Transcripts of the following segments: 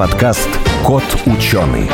подкаст «Кот ученый».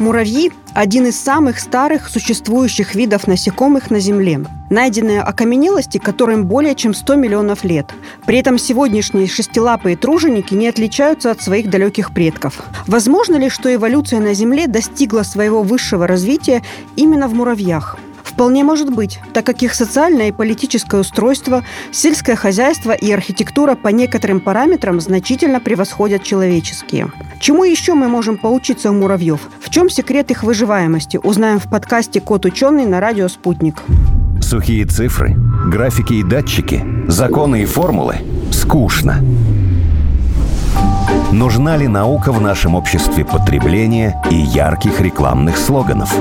Муравьи – один из самых старых существующих видов насекомых на Земле. Найденные окаменелости, которым более чем 100 миллионов лет. При этом сегодняшние шестилапые труженики не отличаются от своих далеких предков. Возможно ли, что эволюция на Земле достигла своего высшего развития именно в муравьях? Вполне может быть, так как их социальное и политическое устройство, сельское хозяйство и архитектура по некоторым параметрам значительно превосходят человеческие. Чему еще мы можем поучиться у муравьев? В чем секрет их выживаемости? Узнаем в подкасте «Кот ученый» на радио «Спутник». Сухие цифры, графики и датчики, законы и формулы – скучно. Нужна ли наука в нашем обществе потребления и ярких рекламных слоганов?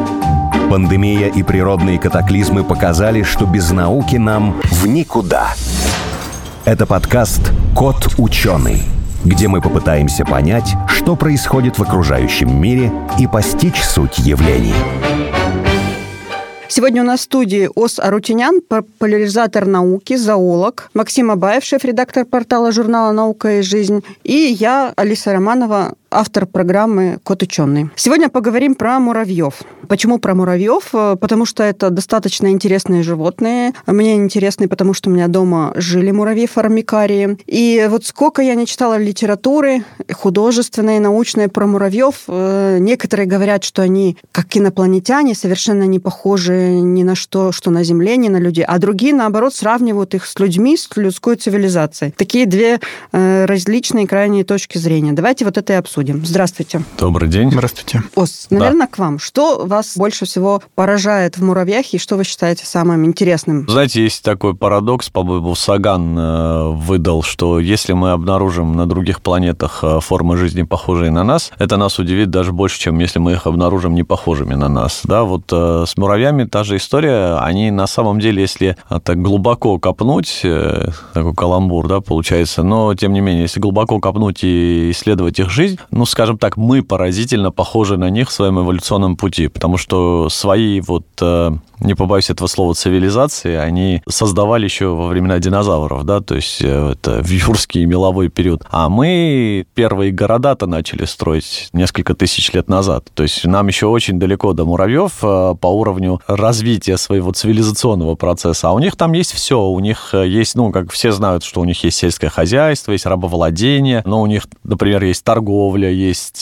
Пандемия и природные катаклизмы показали, что без науки нам в никуда. Это подкаст «Кот ученый», где мы попытаемся понять, что происходит в окружающем мире и постичь суть явлений. Сегодня у нас в студии Ос Арутинян, популяризатор науки, зоолог, Максим Абаев, шеф-редактор портала журнала «Наука и жизнь», и я, Алиса Романова, автор программы «Кот ученый». Сегодня поговорим про муравьев. Почему про муравьев? Потому что это достаточно интересные животные. Мне интересные, потому что у меня дома жили муравьи формикарии. И вот сколько я не читала литературы, художественной, научной про муравьев, э, некоторые говорят, что они как инопланетяне, совершенно не похожи ни на что, что на Земле, ни на людей. А другие, наоборот, сравнивают их с людьми, с людской цивилизацией. Такие две э, различные крайние точки зрения. Давайте вот это и обсудим обсудим. Здравствуйте. Добрый день. Здравствуйте. Ос, наверное, да. к вам. Что вас больше всего поражает в муравьях и что вы считаете самым интересным? Знаете, есть такой парадокс, по-моему, Саган э, выдал, что если мы обнаружим на других планетах э, формы жизни, похожие на нас, это нас удивит даже больше, чем если мы их обнаружим не похожими на нас. Да, вот э, с муравьями та же история. Они на самом деле, если так глубоко копнуть, такой каламбур, да, получается, но тем не менее, если глубоко копнуть и исследовать их жизнь, ну, скажем так, мы поразительно похожи на них в своем эволюционном пути, потому что свои вот э, не побоюсь этого слова, цивилизации, они создавали еще во времена динозавров, да, то есть э, это юрский меловой период. А мы первые города-то начали строить несколько тысяч лет назад. То есть нам еще очень далеко до муравьев э, по уровню развития своего цивилизационного процесса. А у них там есть все. У них есть, ну, как все знают, что у них есть сельское хозяйство, есть рабовладение, но у них, например, есть торговля, есть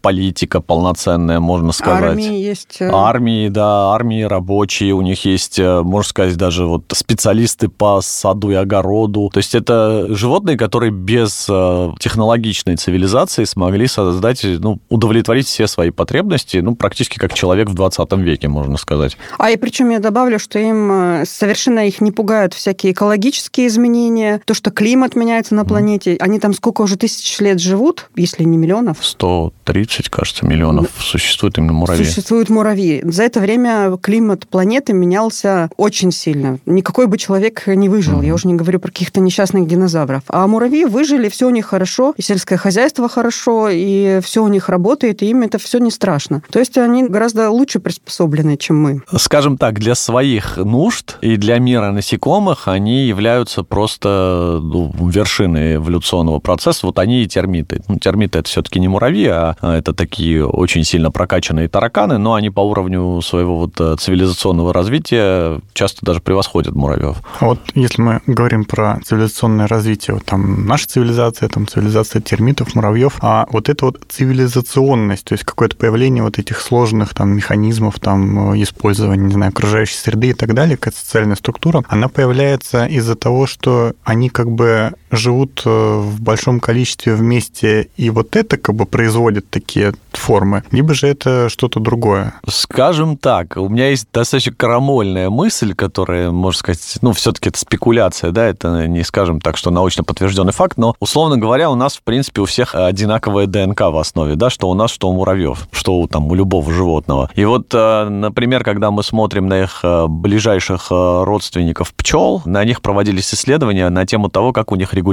политика полноценная, можно сказать. Армии есть. Армии, да, армии, раб рабочие, у них есть, э, можно сказать, даже вот специалисты по саду и огороду. То есть это животные, которые без э, технологичной цивилизации смогли создать, ну, удовлетворить все свои потребности, ну, практически как человек в 20 веке, можно сказать. А и причем я добавлю, что им э, совершенно их не пугают всякие экологические изменения, то, что климат меняется на планете. Они там сколько уже тысяч лет живут, если не миллионов? 130, кажется, миллионов существует именно муравьи. Существуют муравьи. За это время климат климат планеты менялся очень сильно. Никакой бы человек не выжил. Mm-hmm. Я уже не говорю про каких-то несчастных динозавров. А муравьи выжили, все у них хорошо, и сельское хозяйство хорошо, и все у них работает, и им это все не страшно. То есть они гораздо лучше приспособлены, чем мы. Скажем так, для своих нужд и для мира насекомых они являются просто ну, вершиной эволюционного процесса. Вот они и термиты. Ну, термиты это все-таки не муравьи, а это такие очень сильно прокачанные тараканы, но они по уровню своего вот э, цивилизационного развития часто даже превосходят муравьев. А вот если мы говорим про цивилизационное развитие, вот там наша цивилизация, там цивилизация термитов, муравьев, а вот эта вот цивилизационность, то есть какое-то появление вот этих сложных там механизмов, там использования, не знаю, окружающей среды и так далее, какая социальная структура, она появляется из-за того, что они как бы живут э, в большом количестве вместе, и вот это как бы производит такие формы, либо же это что-то другое? Скажем так, у меня есть достаточно крамольная мысль, которая, можно сказать, ну, все-таки это спекуляция, да, это не скажем так, что научно подтвержденный факт, но, условно говоря, у нас, в принципе, у всех одинаковая ДНК в основе, да, что у нас, что у муравьев, что у, там, у любого животного. И вот, э, например, когда мы смотрим на их э, ближайших родственников пчел, на них проводились исследования на тему того, как у них регулируется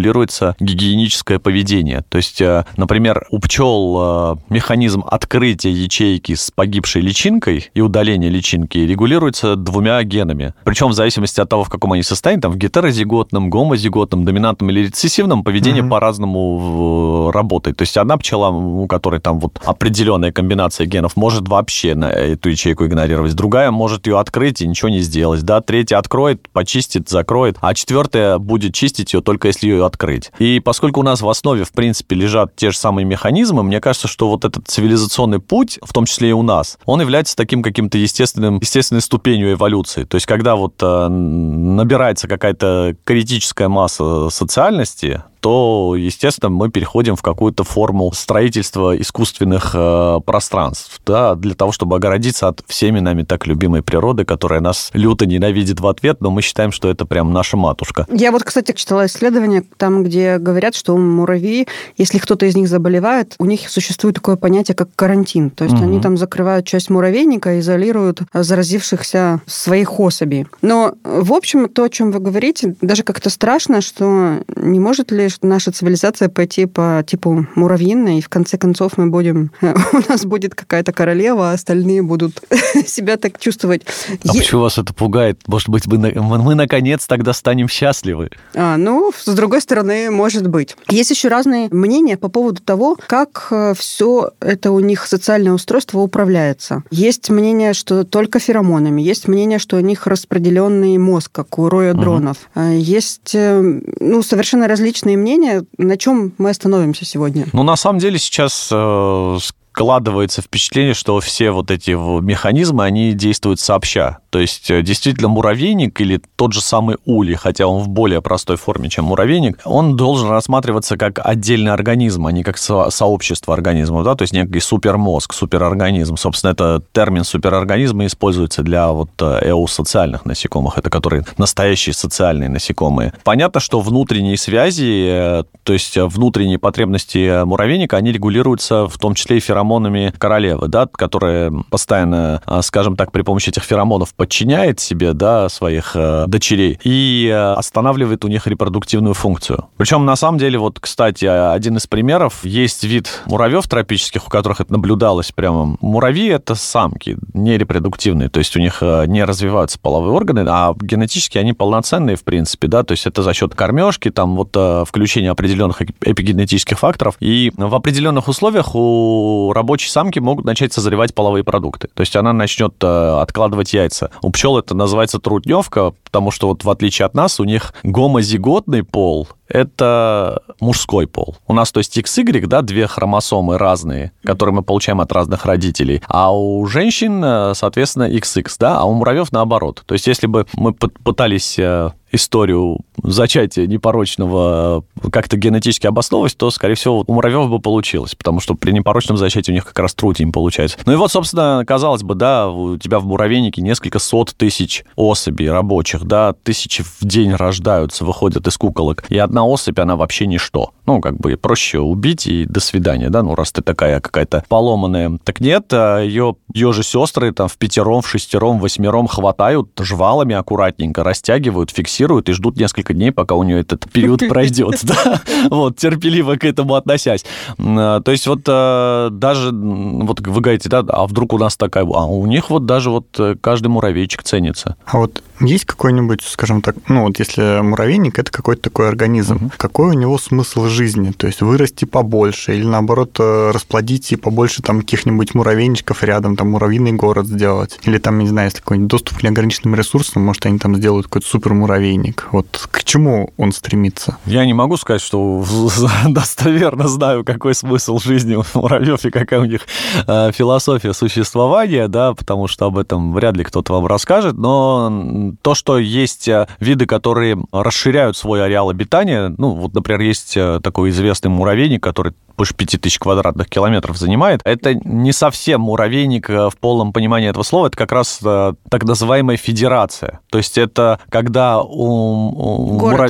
гигиеническое поведение. То есть, например, у пчел механизм открытия ячейки с погибшей личинкой и удаления личинки регулируется двумя генами. Причем в зависимости от того, в каком они состоянии, там в гетерозиготном, гомозиготном, доминантном или рецессивном, поведение mm-hmm. по-разному работает. То есть одна пчела, у которой там вот определенная комбинация генов, может вообще на эту ячейку игнорировать. Другая может ее открыть и ничего не сделать. Да, третья откроет, почистит, закроет, а четвертая будет чистить ее только если ее открыть. И поскольку у нас в основе, в принципе, лежат те же самые механизмы, мне кажется, что вот этот цивилизационный путь, в том числе и у нас, он является таким каким-то естественным, естественной ступенью эволюции. То есть когда вот э, набирается какая-то критическая масса социальности, то, естественно, мы переходим в какую-то форму строительства искусственных э, пространств, да, для того, чтобы огородиться от всеми нами так любимой природы, которая нас люто ненавидит в ответ, но мы считаем, что это прям наша матушка. Я вот, кстати, читала исследование, там, где говорят, что муравьи, если кто-то из них заболевает, у них существует такое понятие, как карантин. То есть угу. они там закрывают часть муравейника, изолируют заразившихся своих особей. Но, в общем, то, о чем вы говорите, даже как-то страшно, что не может ли что наша цивилизация пойти по типу муравьиной, и в конце концов мы будем... У нас будет какая-то королева, а остальные будут себя так чувствовать. А е... почему вас это пугает? Может быть, мы, мы наконец тогда станем счастливы? А, ну, с другой стороны, может быть. Есть еще разные мнения по поводу того, как э, все это у них социальное устройство управляется. Есть мнение, что только феромонами. Есть мнение, что у них распределенный мозг, как у роя дронов. Угу. Есть э, ну, совершенно различные мнение, на чем мы остановимся сегодня? Ну, на самом деле сейчас э, складывается впечатление, что все вот эти механизмы, они действуют сообща. То есть э, действительно муравейник или тот же самый улей, хотя он в более простой форме, чем муравейник, он должен рассматриваться как отдельный организм, а не как со- сообщество организмов, да, то есть некий супермозг, суперорганизм. Собственно, это термин суперорганизма используется для вот э, эусоциальных насекомых, это которые настоящие социальные насекомые. Понятно, что внутренние связи, э, то есть внутренние потребности муравейника, они регулируются в том числе и феромонами королевы, да, которые постоянно, скажем так, при помощи этих феромонов подчиняет себе да, своих э, дочерей и э, останавливает у них репродуктивную функцию. Причем, на самом деле, вот, кстати, один из примеров, есть вид муравьев тропических, у которых это наблюдалось прямо. Муравьи — это самки, не репродуктивные, то есть у них э, не развиваются половые органы, а генетически они полноценные, в принципе, да, то есть это за счет кормежки, там вот э, включения определенных эпигенетических факторов, и в определенных условиях у рабочей самки могут начать созревать половые продукты. То есть она начнет э, откладывать яйца. У пчел это называется трутневка, потому что вот в отличие от нас, у них гомозиготный пол это мужской пол. У нас, то есть XY, да, две хромосомы разные, которые мы получаем от разных родителей. А у женщин, э, соответственно, XX, да, а у муравьев наоборот. То есть если бы мы пытались э, историю зачатия непорочного э, как-то генетически обосновывать, то, скорее всего, у муравьев бы получилось, потому что при непорочном зачатии у них как раз трутень получается. Ну и вот, собственно, казалось бы, да, у тебя в муравейнике несколько сот тысяч особей рабочих, да, тысячи в день рождаются, выходят из куколок, и одна особь, она вообще ничто. Ну, как бы проще убить и до свидания, да, ну, раз ты такая какая-то поломанная. Так нет, а ее, ее же сестры там в пятером, в шестером, в восьмером хватают жвалами аккуратненько, растягивают, фиксируют и ждут несколько дней, пока у нее этот период пройдет, да, вот, терпеливо к этому относясь. А, то есть вот а, даже, вот вы говорите, да, а вдруг у нас такая, а у них вот даже вот э, каждый муравейчик ценится. А вот есть какой-нибудь, скажем так, ну вот если муравейник это какой-то такой организм, какой у него смысл жизни? То есть вырасти побольше или наоборот э, расплодить и побольше там каких-нибудь муравейничков рядом, там муравьиный город сделать? Или там, не знаю, если какой-нибудь доступ к неограниченным ресурсам, может, они там сделают какой-то супер муравейник. Вот к чему он стремится? Я не могу сказать, что достоверно знаю, какой смысл жизни у муравьев и какая у них э, философия существования, да, потому что об этом вряд ли кто-то вам расскажет, но то, что есть э, виды, которые расширяют свой ареал обитания, ну, вот, например, есть э, такой известный муравейник, который больше 5000 квадратных километров занимает. Это не совсем муравейник э, в полном понимании этого слова, это как раз так называемая федерация. То есть это когда у, у мура...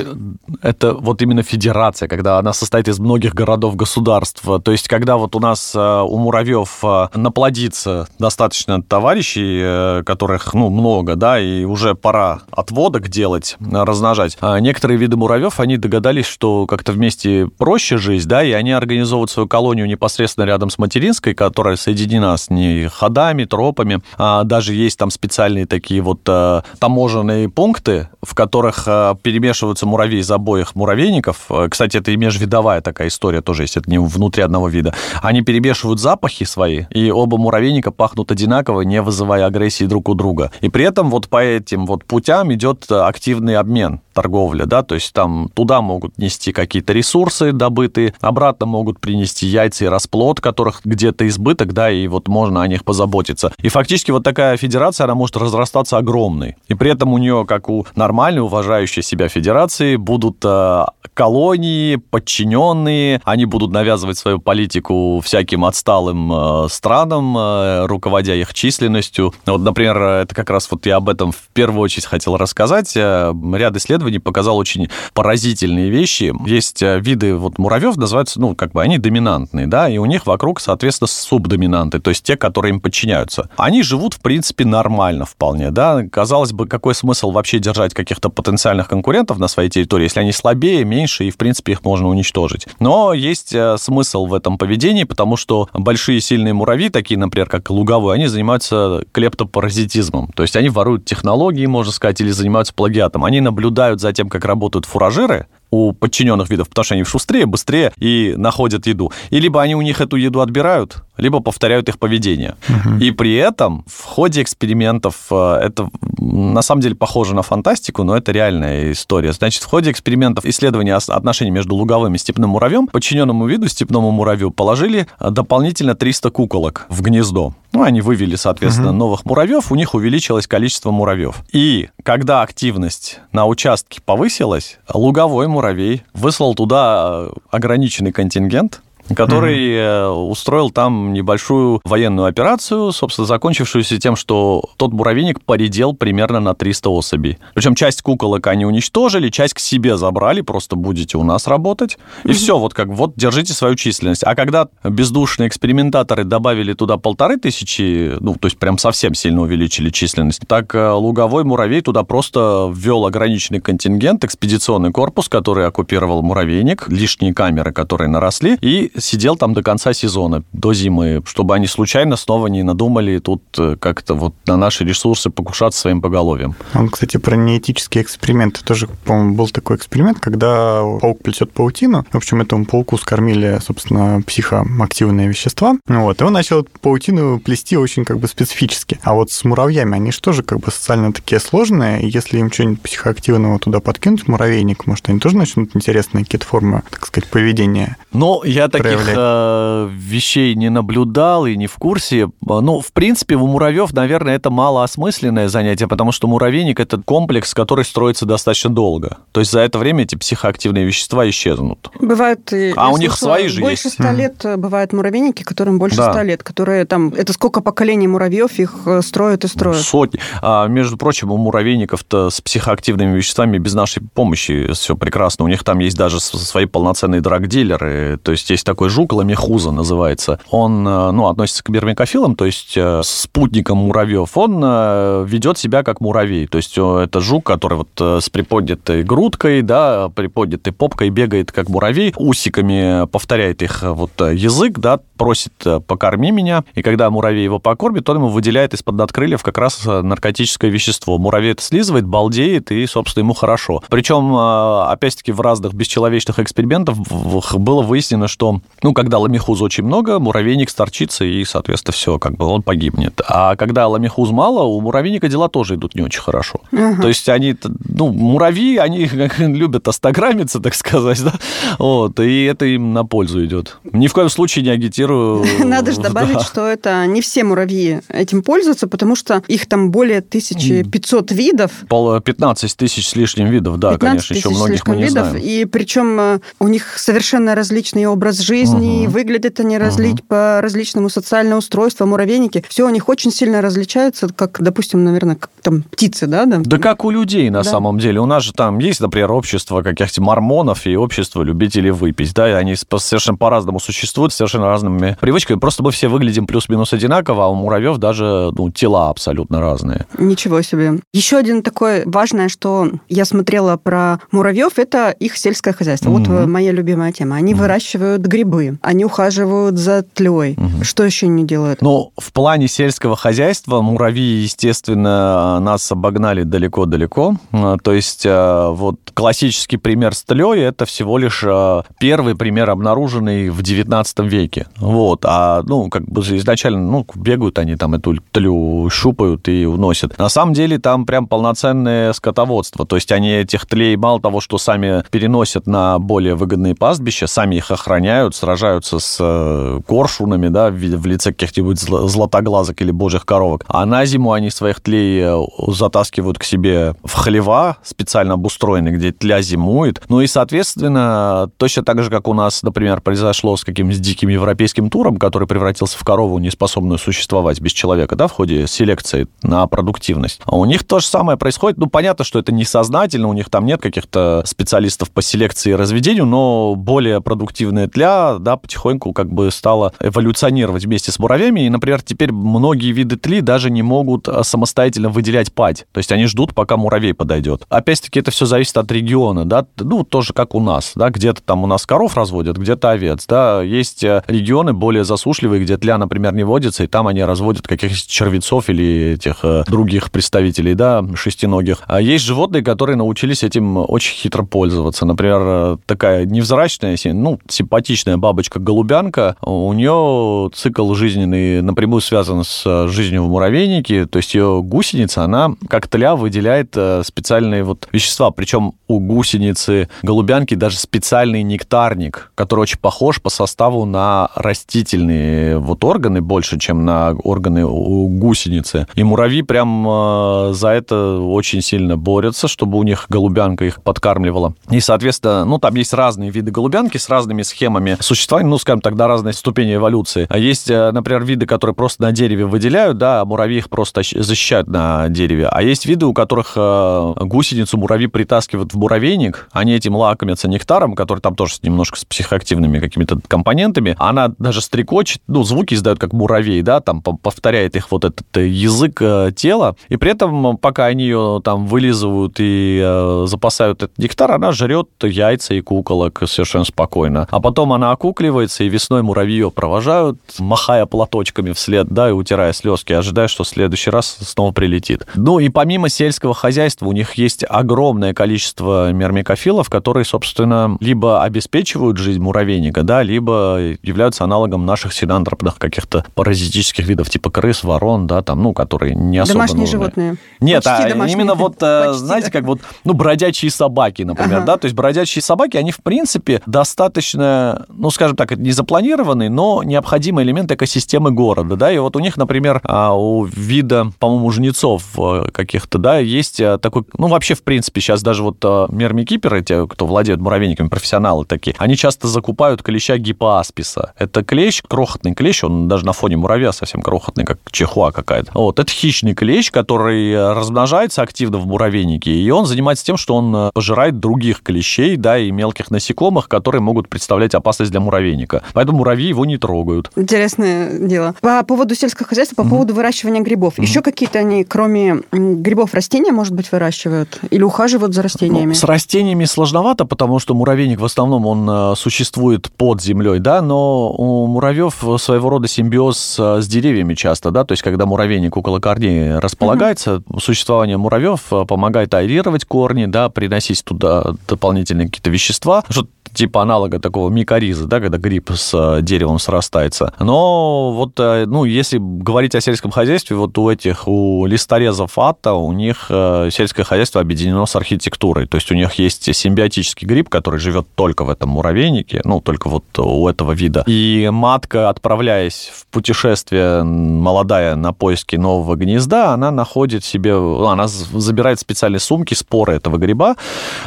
это вот именно федерация, когда она состоит из многих городов-государств. То есть когда вот у нас у муравьев наплодится достаточно товарищей, которых ну много, да, и уже пора пора отводок делать, размножать. А некоторые виды муравьев, они догадались, что как-то вместе проще жизнь, да, и они организуют организовывают свою колонию непосредственно рядом с материнской, которая соединена с ней ходами, тропами. А даже есть там специальные такие вот а, таможенные пункты, в которых а, перемешиваются муравьи из обоих муравейников. Кстати, это и межвидовая такая история тоже есть, это не внутри одного вида. Они перемешивают запахи свои, и оба муравейника пахнут одинаково, не вызывая агрессии друг у друга. И при этом вот по этим вот путям идет активный обмен торговля, да, то есть там туда могут нести какие-то ресурсы добытые, обратно могут принести яйца и расплод, которых где-то избыток, да, и вот можно о них позаботиться. И фактически вот такая федерация, она может разрастаться огромной. И при этом у нее, как у нормальной, уважающей себя федерации, будут э, колонии, подчиненные, они будут навязывать свою политику всяким отсталым э, странам, э, руководя их численностью. Вот, например, это как раз вот я об этом в первую очередь хотел рассказать. Ряд исследований показал очень поразительные вещи. Есть виды вот муравьев, называются, ну, как бы они доминантные, да, и у них вокруг, соответственно, субдоминанты, то есть те, которые им подчиняются. Они живут, в принципе, нормально вполне, да. Казалось бы, какой смысл вообще держать каких-то потенциальных конкурентов на своей территории, если они слабее, меньше, и, в принципе, их можно уничтожить. Но есть э, смысл в этом поведении, потому что большие сильные муравьи, такие, например, как луговые, они занимаются клептопаразитизмом. То есть они воруют технологии, можно сказать, или занимаются плагиатом. Они наблюдают за тем, как работают фуражиры, у подчиненных видов, потому что они шустрее, быстрее и находят еду. И либо они у них эту еду отбирают, либо повторяют их поведение. Угу. И при этом в ходе экспериментов, э, это на самом деле похоже на фантастику, но это реальная история. Значит, в ходе экспериментов исследования отношений между луговым и степным муравьем подчиненному виду, степному муравью, положили дополнительно 300 куколок в гнездо. Ну, они вывели, соответственно, угу. новых муравьев, у них увеличилось количество муравьев. И когда активность на участке повысилась, луговой муравей выслал туда ограниченный контингент, который mm-hmm. устроил там небольшую военную операцию, собственно, закончившуюся тем, что тот муравейник поредел примерно на 300 особей. Причем часть куколок они уничтожили, часть к себе забрали, просто будете у нас работать. И mm-hmm. все, вот как, вот держите свою численность. А когда бездушные экспериментаторы добавили туда полторы тысячи, ну, то есть прям совсем сильно увеличили численность, так э, луговой муравей туда просто ввел ограниченный контингент, экспедиционный корпус, который оккупировал муравейник, лишние камеры, которые наросли, и сидел там до конца сезона, до зимы, чтобы они случайно снова не надумали тут э, как-то вот на наши ресурсы покушаться своим поголовьем. Он, кстати, про неэтические эксперименты. Тоже, по-моему, был такой эксперимент, когда паук плетет паутину. В общем, этому пауку скормили, собственно, психоактивные вещества. Вот, и он начал паутину плести очень как бы специфически. А вот с муравьями, они же тоже как бы социально такие сложные. И если им что-нибудь психоактивного туда подкинуть, муравейник, может, они тоже начнут интересные какие-то формы, так сказать, поведения. Ну, я так таких э, вещей не наблюдал и не в курсе. Ну, в принципе, у муравьев, наверное, это малоосмысленное занятие, потому что муравейник – это комплекс, который строится достаточно долго. То есть за это время эти психоактивные вещества исчезнут. Бывают и... А у них свои же больше есть. Больше ста лет mm. бывают муравейники, которым больше ста да. лет, которые там... Это сколько поколений муравьев их э, строят и строят? Сотни. А, между прочим, у муравейников-то с психоактивными веществами без нашей помощи все прекрасно. У них там есть даже свои полноценные драгдилеры. То есть есть такой жук, ламехуза называется. Он, э, ну, относится к мирмикофилам, то есть э, спутником муравьев. Он э, ведет себя как муравей. То есть это жук, который вот с приподнятой грудкой, да, приподнятой попкой бегает как муравей, усиками повторяет их вот язык, да, просит «покорми меня». И когда муравей его покормит, он ему выделяет из-под надкрыльев как раз наркотическое вещество. Муравей это слизывает, балдеет, и, собственно, ему хорошо. Причем, опять-таки, в разных бесчеловечных экспериментах было выяснено, что ну, когда ламихуз очень много, муравейник сторчится, и, соответственно, все, как бы он погибнет. А когда ламихуз мало, у муравейника дела тоже идут не очень хорошо. Ага. То есть они, ну, муравьи, они любят остаграмиться, так сказать, да? Вот, и это им на пользу идет. Ни в коем случае не агитирую. Надо же добавить, да. что это не все муравьи этим пользуются, потому что их там более 1500 видов. 15 тысяч с лишним видов, да, конечно, еще многих мы не видов, знаем. И причем э, у них совершенно различный образ жизни, угу. выглядят они разлить угу. по различному социальному устройству, муравейники. Все у них очень сильно различаются, как, допустим, наверное, как там птицы, да? Да, да как у людей на да. самом деле. У нас же там есть, например, общество каких-то мормонов и общество любителей выпить, да, и они совершенно по-разному существуют, совершенно разными привычками. Просто мы все выглядим плюс-минус одинаково, а у муравьев даже ну, тела абсолютно разные. Ничего себе. Еще один такой важное, что я смотрела про муравьев, это их сельское хозяйство. Угу. Вот моя любимая тема. Они угу. выращивают грибы грибы. Они ухаживают за тлей. Угу. Что еще они делают? Ну, в плане сельского хозяйства муравьи, естественно, нас обогнали далеко-далеко. А, то есть а, вот классический пример с тлей – это всего лишь а, первый пример, обнаруженный в 19 веке. Вот. А, ну, как бы изначально, ну, бегают они там эту тлю, щупают и уносят. На самом деле там прям полноценное скотоводство. То есть они этих тлей мало того, что сами переносят на более выгодные пастбища, сами их охраняют, сражаются с э, коршунами, да, в лице каких-нибудь златоглазок или божьих коровок. А на зиму они своих тлей э, затаскивают к себе в хлева, специально обустроенные, где тля зимует. Ну и, соответственно, точно так же, как у нас, например, произошло с каким-нибудь диким европейским туром, который превратился в корову, неспособную существовать без человека, да, в ходе селекции на продуктивность. А у них то же самое происходит. Ну, понятно, что это несознательно, у них там нет каких-то специалистов по селекции и разведению, но более продуктивная тля, да, потихоньку как бы стала эволюционировать вместе с муравьями. И, например, теперь многие виды тли даже не могут а, самостоятельно выделять падь. То есть они ждут, пока муравей подойдет. Опять-таки это все зависит от региона, да, ну, тоже как у нас, да, где-то там у нас коров разводят, где-то овец, да. Есть э, регионы более засушливые, где тля, например, не водится, и там они разводят каких-то червецов или этих э, других представителей, да, шестиногих. А есть животные, которые научились этим очень хитро пользоваться. Например, э, такая невзрачная, ну, симпатичная бабочка-голубянка, у нее цикл жизненный напрямую связан с жизнью в муравейнике, то есть ее гусеница, она как тля выделяет э, специальные вот вещества, причем у гусеницы голубянки даже специальный нектарник, который очень похож по составу на растительные вот органы больше, чем на органы у гусеницы. И муравьи прям э, за это очень сильно борются, чтобы у них голубянка их подкармливала. И, соответственно, ну, там есть разные виды голубянки с разными схемами существования, ну, скажем так, до разной ступени эволюции. А есть, э, например, виды, которые просто на дереве выделяют, да, а муравьи их просто защищают на дереве. А есть виды, у которых э, гусеницу муравьи притаскивают в муравейник, они этим лакомятся нектаром, который там тоже немножко с психоактивными какими-то компонентами. Она даже стрекочет, ну, звуки издает как муравей, да, там повторяет их вот этот язык тела, и при этом, пока они ее там вылизывают и э, запасают этот нектар, она жрет яйца и куколок совершенно спокойно. А потом она окукливается, и весной муравьи ее провожают, махая платочками вслед, да, и утирая слезки, ожидая, что в следующий раз снова прилетит. Ну и помимо сельского хозяйства у них есть огромное количество мермикофилов, которые, собственно, либо обеспечивают жизнь муравейника, да, либо являются аналогом наших синантропных каких-то паразитических видов, типа крыс, ворон, да, там, ну, которые не особо Домашние нужны. животные. Нет, Почти а домашние. именно вот, э, Почти, знаете, как вот, ну, бродячие собаки, например, Ага. да, то есть бродячие собаки, они, в принципе, достаточно, ну, скажем так, не запланированный, но необходимый элемент экосистемы города, да, и вот у них, например, а, у вида, по-моему, жнецов э, каких-то, да, есть э, такой, ну, вообще, в принципе, сейчас даже вот э, мермикиперы, те, кто владеют муравейниками, профессионалы такие, они часто закупают клеща гипоасписа. Это клещ, крохотный клещ, он даже на фоне муравья совсем крохотный, как чехуа какая-то. Вот, это хищный клещ, который размножается активно в муравейнике, и он занимается тем, что он пожирает других клещей, да, и мелких насекомых, которые могут представлять опасность для муравейника. Поэтому муравьи его не трогают. Интересное дело. По поводу сельского хозяйства, по поводу выращивания грибов. Еще какие-то они, кроме грибов, растения, может быть, выращивают? Или ухаживают за растениями? Ну, с растениями сложновато, потому что муравейник в основном он э, существует под землей, да, но у муравьев своего рода симбиоз с деревьями часто, да, то есть когда муравейник около корней располагается, существование муравьев э, помогает аэрировать корни, да, приносить туда дополнительные какие-то вещества, что типа аналога такого микориза, да, когда гриб с э, деревом срастается. Но вот, э, ну, если говорить о сельском хозяйстве, вот у этих, у листорезов ата, у них э, сельское хозяйство объединено с архитектурой. То есть у них есть симбиотический гриб, который живет только в этом муравейнике, ну, только вот у этого вида. И матка, отправляясь в путешествие молодая на поиски нового гнезда, она находит себе, она забирает специальные сумки споры этого гриба,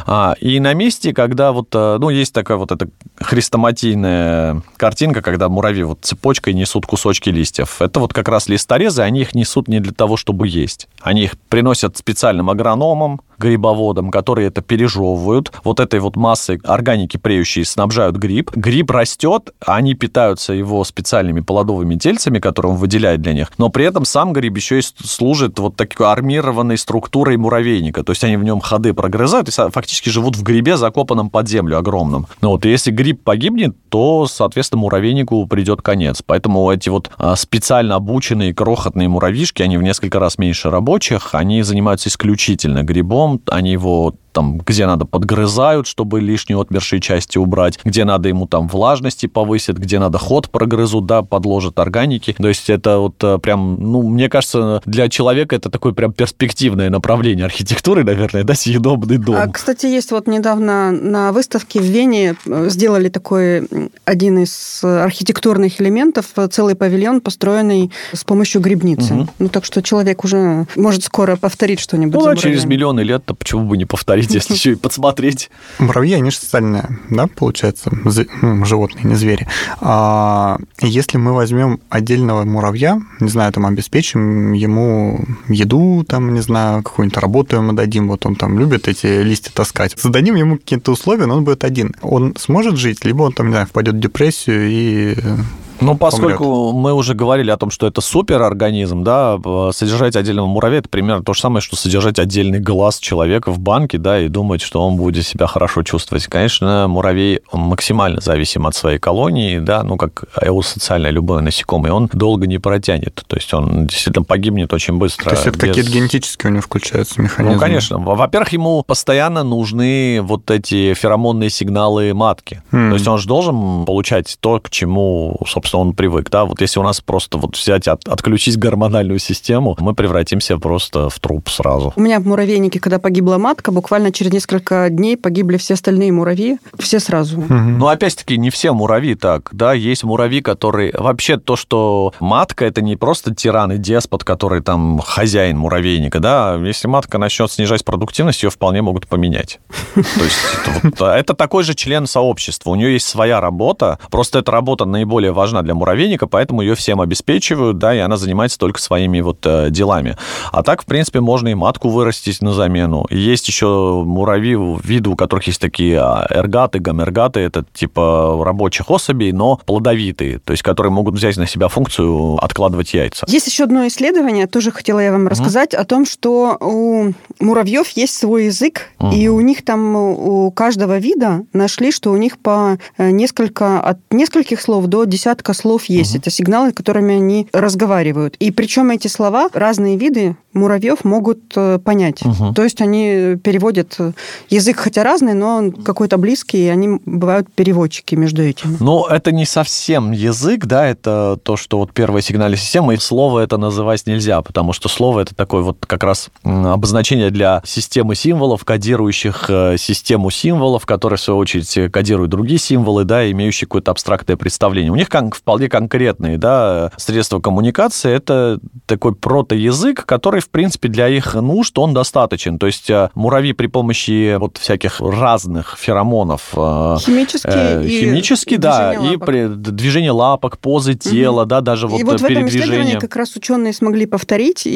а, и на месте, когда вот, ну, есть такая вот эта хрестоматийная картинка, когда муравьи вот цепочкой несут кусочки листьев. Это вот как раз листорезы, они их несут не для того, чтобы есть. Они их приносят специальным агрономам, грибоводам, которые это пережевывают, вот этой вот массой органики преющей снабжают гриб. Гриб растет, они питаются его специальными плодовыми тельцами, которые он выделяет для них, но при этом сам гриб еще и служит вот такой армированной структурой муравейника, то есть они в нем ходы прогрызают и фактически живут в грибе, закопанном под землю огромном. Ну вот, если гриб погибнет, то, соответственно, муравейнику придет конец. Поэтому эти вот а, специально обученные крохотные муравьишки, они в несколько раз меньше рабочих, они занимаются исключительно грибом, они его там, где надо, подгрызают, чтобы лишние отмершие части убрать, где надо ему там влажности повысят, где надо ход прогрызут, да, подложат органики. То есть это вот э, прям, ну, мне кажется, для человека это такое прям перспективное направление архитектуры, наверное, да, съедобный дом. А, кстати, есть вот недавно на выставке в Вене э, сделали такой один из архитектурных элементов, э, целый павильон, построенный с помощью грибницы. Угу. Ну, так что человек уже может скоро повторить что-нибудь. Ну, а через миллионы лет-то почему бы не повторить? Посмотреть, если еще и подсмотреть. Муравьи, они же социальные, да, получается, ну, животные, не звери. А если мы возьмем отдельного муравья, не знаю, там обеспечим ему еду, там, не знаю, какую-нибудь работу ему дадим, вот он там любит эти листья таскать, зададим ему какие-то условия, но он будет один. Он сможет жить, либо он там, не знаю, впадет в депрессию и ну, поскольку помрет. мы уже говорили о том, что это суперорганизм, да, содержать отдельного муравья это примерно то же самое, что содержать отдельный глаз человека в банке, да, и думать, что он будет себя хорошо чувствовать. Конечно, муравей максимально зависим от своей колонии, да, ну, как социальное любое насекомое, он долго не протянет. То есть он действительно погибнет очень быстро. То есть это без... какие-то генетические у него включаются механизмы? Ну, конечно. Во-первых, ему постоянно нужны вот эти феромонные сигналы матки. Mm. То есть он же должен получать то, к чему, собственно, собственно, он привык. Да? Вот если у нас просто вот взять, от, отключить гормональную систему, мы превратимся просто в труп сразу. У меня в муравейнике, когда погибла матка, буквально через несколько дней погибли все остальные муравьи, все сразу. Угу. Ну, опять-таки, не все муравьи так, да, есть муравьи, которые... Вообще то, что матка, это не просто тиран и деспот, который там хозяин муравейника, да, если матка начнет снижать продуктивность, ее вполне могут поменять. То есть это такой же член сообщества, у нее есть своя работа, просто эта работа наиболее важна важна для муравейника, поэтому ее всем обеспечивают, да, и она занимается только своими вот э, делами. А так, в принципе, можно и матку вырастить на замену. есть еще муравьи, виды, у которых есть такие а, эргаты, гамергаты, это типа рабочих особей, но плодовитые, то есть которые могут взять на себя функцию откладывать яйца. Есть еще одно исследование, тоже хотела я вам рассказать, mm-hmm. о том, что у муравьев есть свой язык, mm-hmm. и у них там, у каждого вида нашли, что у них по э, несколько, от нескольких слов до десятка несколько слов есть. Угу. Это сигналы, которыми они разговаривают. И причем эти слова разные виды муравьев могут э, понять. Угу. То есть они переводят э, язык, хотя разный, но он какой-то близкий, и они бывают переводчики между этим. Но это не совсем язык, да, это то, что вот первая сигнальная система, и слово это называть нельзя, потому что слово это такое вот как раз обозначение для системы символов, кодирующих э, систему символов, которые, в свою очередь, кодируют другие символы, да, имеющие какое-то абстрактное представление. У них вполне конкретные да, средства коммуникации. Это такой протоязык, который, в принципе, для их нужд он достаточен. То есть э, муравьи при помощи вот всяких разных феромонов... Э, химические э, Химические, да, лапок. и при, движение лапок, позы тела, угу. да, даже вот, и вот в этом исследовании как раз ученые смогли повторить, угу.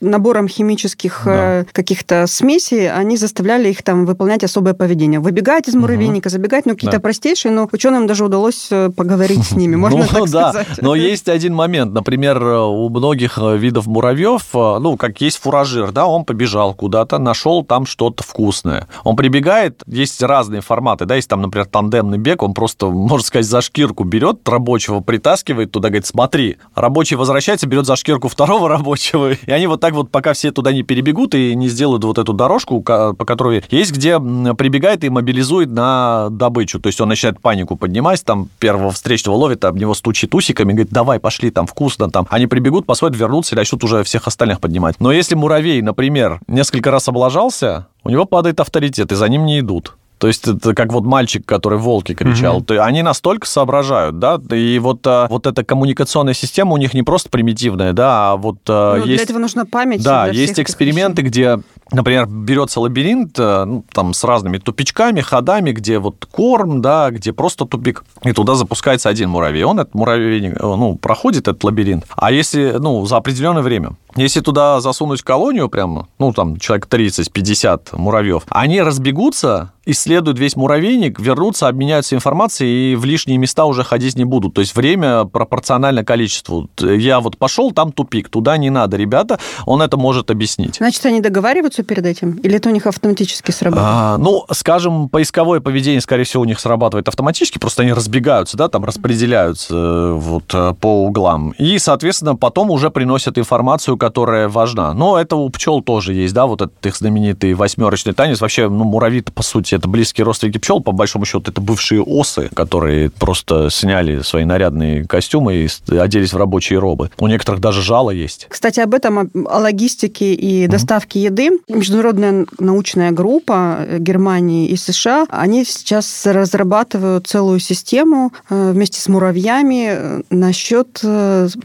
и набором химических да. каких-то смесей они заставляли их там выполнять особое поведение. Выбегать из муравейника, угу. забегать, ну, какие-то да. простейшие, но ученым даже удалось поговорить с ними. Можно ну, так да. сказать. Но есть один момент. Например, у многих э, видов муравьев, э, ну, как есть фуражир, да, он побежал куда-то, нашел там что-то вкусное. Он прибегает, есть разные форматы, да, есть там, например, тандемный бег, он просто, можно сказать, за шкирку берет рабочего, притаскивает туда, говорит, смотри. Рабочий возвращается, берет за шкирку второго рабочего, и они вот так вот, пока все туда не перебегут и не сделают вот эту дорожку, по которой есть, где прибегает и мобилизует на добычу. То есть он начинает панику поднимать, там первого встречного ловит, а него стучит усиками, говорит, давай, пошли, там вкусно, там. Они прибегут, посмотрят, вернутся и начнут уже всех остальных поднимать. Но если муравей, например, несколько раз облажался, у него падает авторитет, и за ним не идут. То есть это как вот мальчик, который волки кричал. Mm-hmm. Они настолько соображают, да, и вот, а, вот эта коммуникационная система у них не просто примитивная, да, а вот а, ну, есть... Для этого нужна память. Да, есть эксперименты, где, например, берется лабиринт э, ну, там с разными тупичками, ходами, где вот корм, да, где просто тупик, и туда запускается один муравей. Он этот муравей, э, ну, проходит этот лабиринт. А если, ну, за определенное время, Если туда засунуть колонию прямо, ну, там, человек 30-50 муравьев, они разбегутся, исследуют весь муравейник, вернутся, обменяются информацией и в лишние места уже ходить не будут. То есть время пропорционально количеству. Я вот пошел, там тупик, туда не надо, ребята, он это может объяснить. Значит, они договариваются перед этим? Или это у них автоматически срабатывает? А, ну, скажем, поисковое поведение, скорее всего, у них срабатывает автоматически, просто они разбегаются, да, там распределяются э, вот э, по углам. И, соответственно, потом уже приносят информацию, которая важна. Но это у пчел тоже есть, да, вот этот их знаменитый восьмерочный танец. Вообще, ну, муравьи по сути, это близкие родственники пчел, по большому счету, это бывшие осы, которые просто сняли свои нарядные костюмы и оделись в рабочие робы. У некоторых даже жало есть. Кстати, об этом, о логистике и доставке mm-hmm. еды. Международная научная группа э, Германии и США, они сейчас разрабатывают целую систему э, вместе с муравьями э, насчет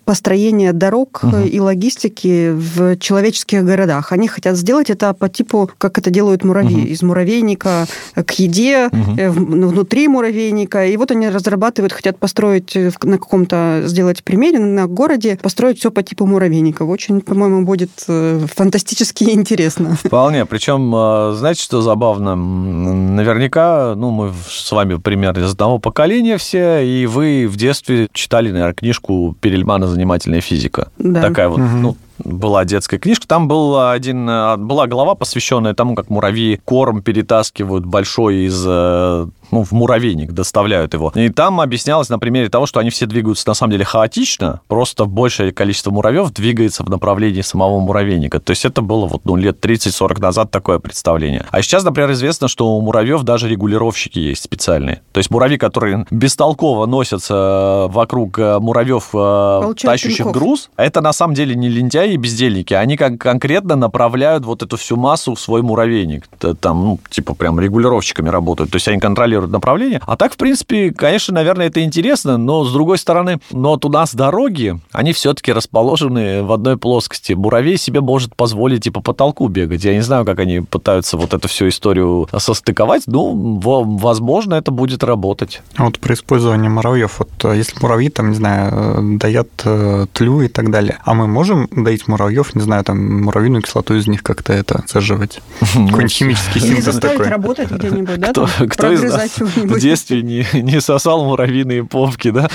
построения дорог mm-hmm. и логистики в человеческих городах. Они хотят сделать это по типу, как это делают муравьи. Mm-hmm. Из муравейника к еде угу. внутри муравейника. И вот они разрабатывают, хотят построить на каком-то, сделать примере на городе, построить все по типу муравейника. Очень, по-моему, будет фантастически интересно. Вполне. Причем, знаете, что забавно? Наверняка, ну, мы с вами примерно из одного поколения все, и вы в детстве читали, наверное, книжку Перельмана «Занимательная физика». Да. Такая вот, угу. ну, была детская книжка. Там был один, была глава, посвященная тому, как муравьи корм перетаскивают большой из э, ну, в муравейник доставляют его. И там объяснялось на примере того, что они все двигаются на самом деле хаотично, просто большее количество муравьев двигается в направлении самого муравейника. То есть это было вот ну, лет 30-40 назад такое представление. А сейчас, например, известно, что у муравьев даже регулировщики есть специальные. То есть муравьи, которые бестолково носятся вокруг э, муравьев, э, Получают тащащих пинков. груз, это на самом деле не лентяи и бездельники. Они как конкретно направляют вот эту всю массу в свой муравейник. Там, ну, типа прям регулировщиками работают. То есть они контролируют направление. А так, в принципе, конечно, наверное, это интересно, но с другой стороны, но вот у нас дороги, они все-таки расположены в одной плоскости. Муравей себе может позволить и по потолку бегать. Я не знаю, как они пытаются вот эту всю историю состыковать. Ну, возможно, это будет работать. А вот при использовании муравьев, вот э, если муравьи, там, не знаю, э, дают э, тлю и так далее, а мы можем доить муравьев, не знаю, там, муравьиную кислоту из них как-то это саживать? Ну, Какой-нибудь химический синтез такой. работать где-нибудь, да? Кто, кто из нас в детстве не, не сосал муравьиные попки, да?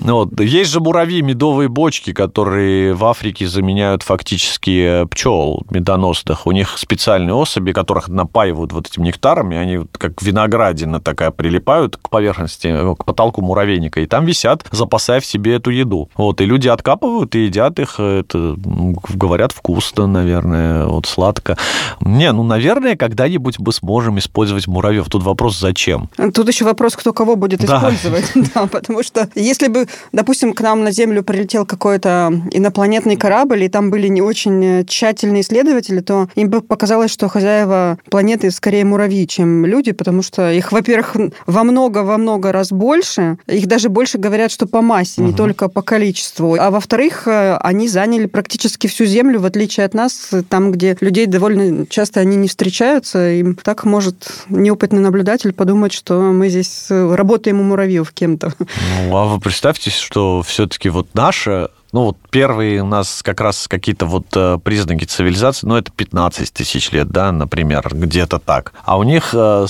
Вот. Есть же муравьи, медовые бочки, которые в Африке заменяют фактически пчел медоносных. У них специальные особи, которых напаивают вот этим нектарами, они как виноградина такая прилипают к поверхности, к потолку муравейника, и там висят, запасая в себе эту еду. Вот, и люди откапывают и едят их, это, говорят, вкусно, наверное, вот сладко. Не, ну, наверное, когда-нибудь мы сможем использовать муравьев. Тут вопрос, зачем? Тут еще вопрос, кто кого будет да. использовать. Да, потому что если бы, допустим, к нам на Землю прилетел какой-то инопланетный корабль, и там были не очень тщательные исследователи, то им бы показалось, что хозяева планеты скорее муравьи, чем люди, потому что их, во-первых, во много-во много раз больше. Их даже больше говорят, что по массе, угу. не только по количеству. А во-вторых, э, они заняли практически всю Землю, в отличие от нас, там, где людей довольно часто они не встречаются. Им так может неопытный наблюдатель подумать, что мы здесь э, работаем у муравьев кем-то. Ну, а вы представьте, что все-таки вот наше ну, вот первые у нас как раз какие-то вот э, признаки цивилизации, ну, это 15 тысяч лет, да, например, где-то так. А у них 100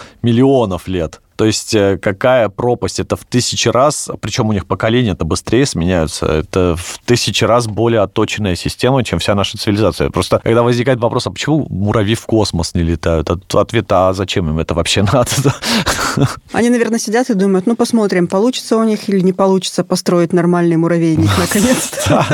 э, миллионов лет. То есть э, какая пропасть? Это в тысячи раз, причем у них поколения-то быстрее сменяются, это в тысячи раз более отточенная система, чем вся наша цивилизация. Просто когда возникает вопрос, а почему муравьи в космос не летают? Ответ, а зачем им это вообще надо? Они, наверное, сидят и думают, ну, посмотрим, получится у них или не получится построить нормальный муравейник наконец-то.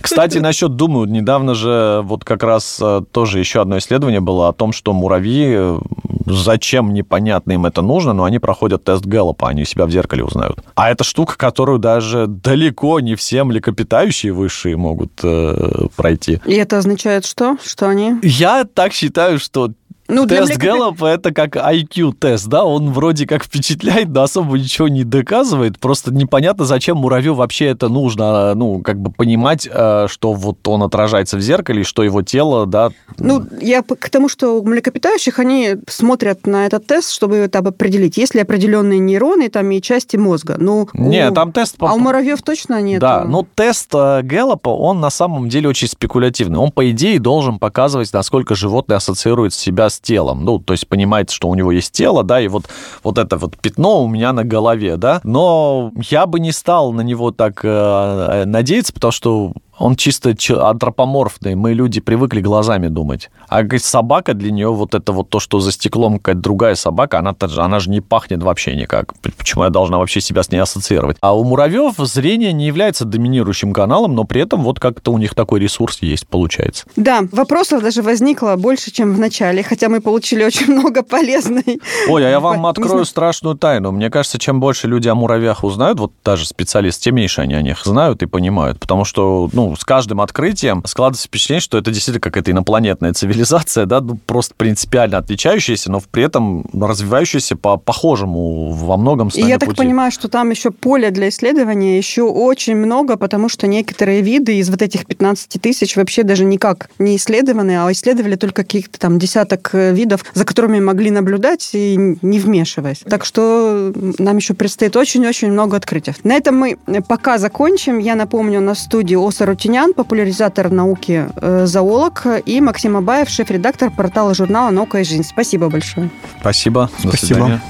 Кстати, насчет думают, недавно же вот как раз э, тоже еще одно исследование было о том, что муравьи, э, зачем непонятно им это нужно, но они проходят тест Гэллопа, они себя в зеркале узнают. А это штука, которую даже далеко не все млекопитающие высшие могут э, пройти. И это означает что? Что они? Я так считаю, что Ну, тест млекопит... Гэллопа это как IQ-тест, да, он вроде как впечатляет, но особо ничего не доказывает, просто непонятно, зачем муравью вообще это нужно, ну, как бы понимать, э, что вот он отражается в зеркале, что его тело, да. Ну, я к тому, что у млекопитающих они смотрят на этот тест, чтобы там определить, есть ли определенные нейроны там и части мозга. Ну, нет, у... там тест... А у муравьев точно нет? Да, ну, тест э, Гэллопа, он на самом деле очень спекулятивный. Он, по идее, должен показывать, насколько животное ассоциирует себя с телом. Ну, то есть понимает, что у него есть тело, да, и вот, вот это вот пятно у меня на голове, да. Но я бы не стал на него так э, э надеяться, потому что он чисто антропоморфный. Мы, люди, привыкли глазами думать. А собака для нее вот это вот то, что за стеклом какая-то другая собака, она, она же не пахнет вообще никак. Почему я должна вообще себя с ней ассоциировать? А у муравьев зрение не является доминирующим каналом, но при этом вот как-то у них такой ресурс есть, получается. Да, вопросов даже возникло больше, чем в начале, хотя мы получили очень много полезной. Ой, а я вам открою страшную тайну. Мне кажется, чем больше люди о муравьях узнают, вот даже специалисты, тем меньше они о них знают и понимают. Потому что, ну, с каждым открытием складывается впечатление, что это действительно какая-то инопланетная цивилизация, да, ну, просто принципиально отличающаяся, но при этом развивающаяся по похожему во многом И я так понимаю, что там еще поле для исследования еще очень много, потому что некоторые виды из вот этих 15 тысяч вообще даже никак не исследованы, а исследовали только каких-то там десяток э, видов, за которыми могли наблюдать и не вмешиваясь. Так что нам еще предстоит очень-очень много открытий. На этом мы пока закончим. Я напомню, на студии Осару Рутинян, популяризатор науки, э, зоолог, и Максим Абаев, шеф-редактор портала журнала «Наука и жизнь». Спасибо большое. Спасибо. До Спасибо. Свидания.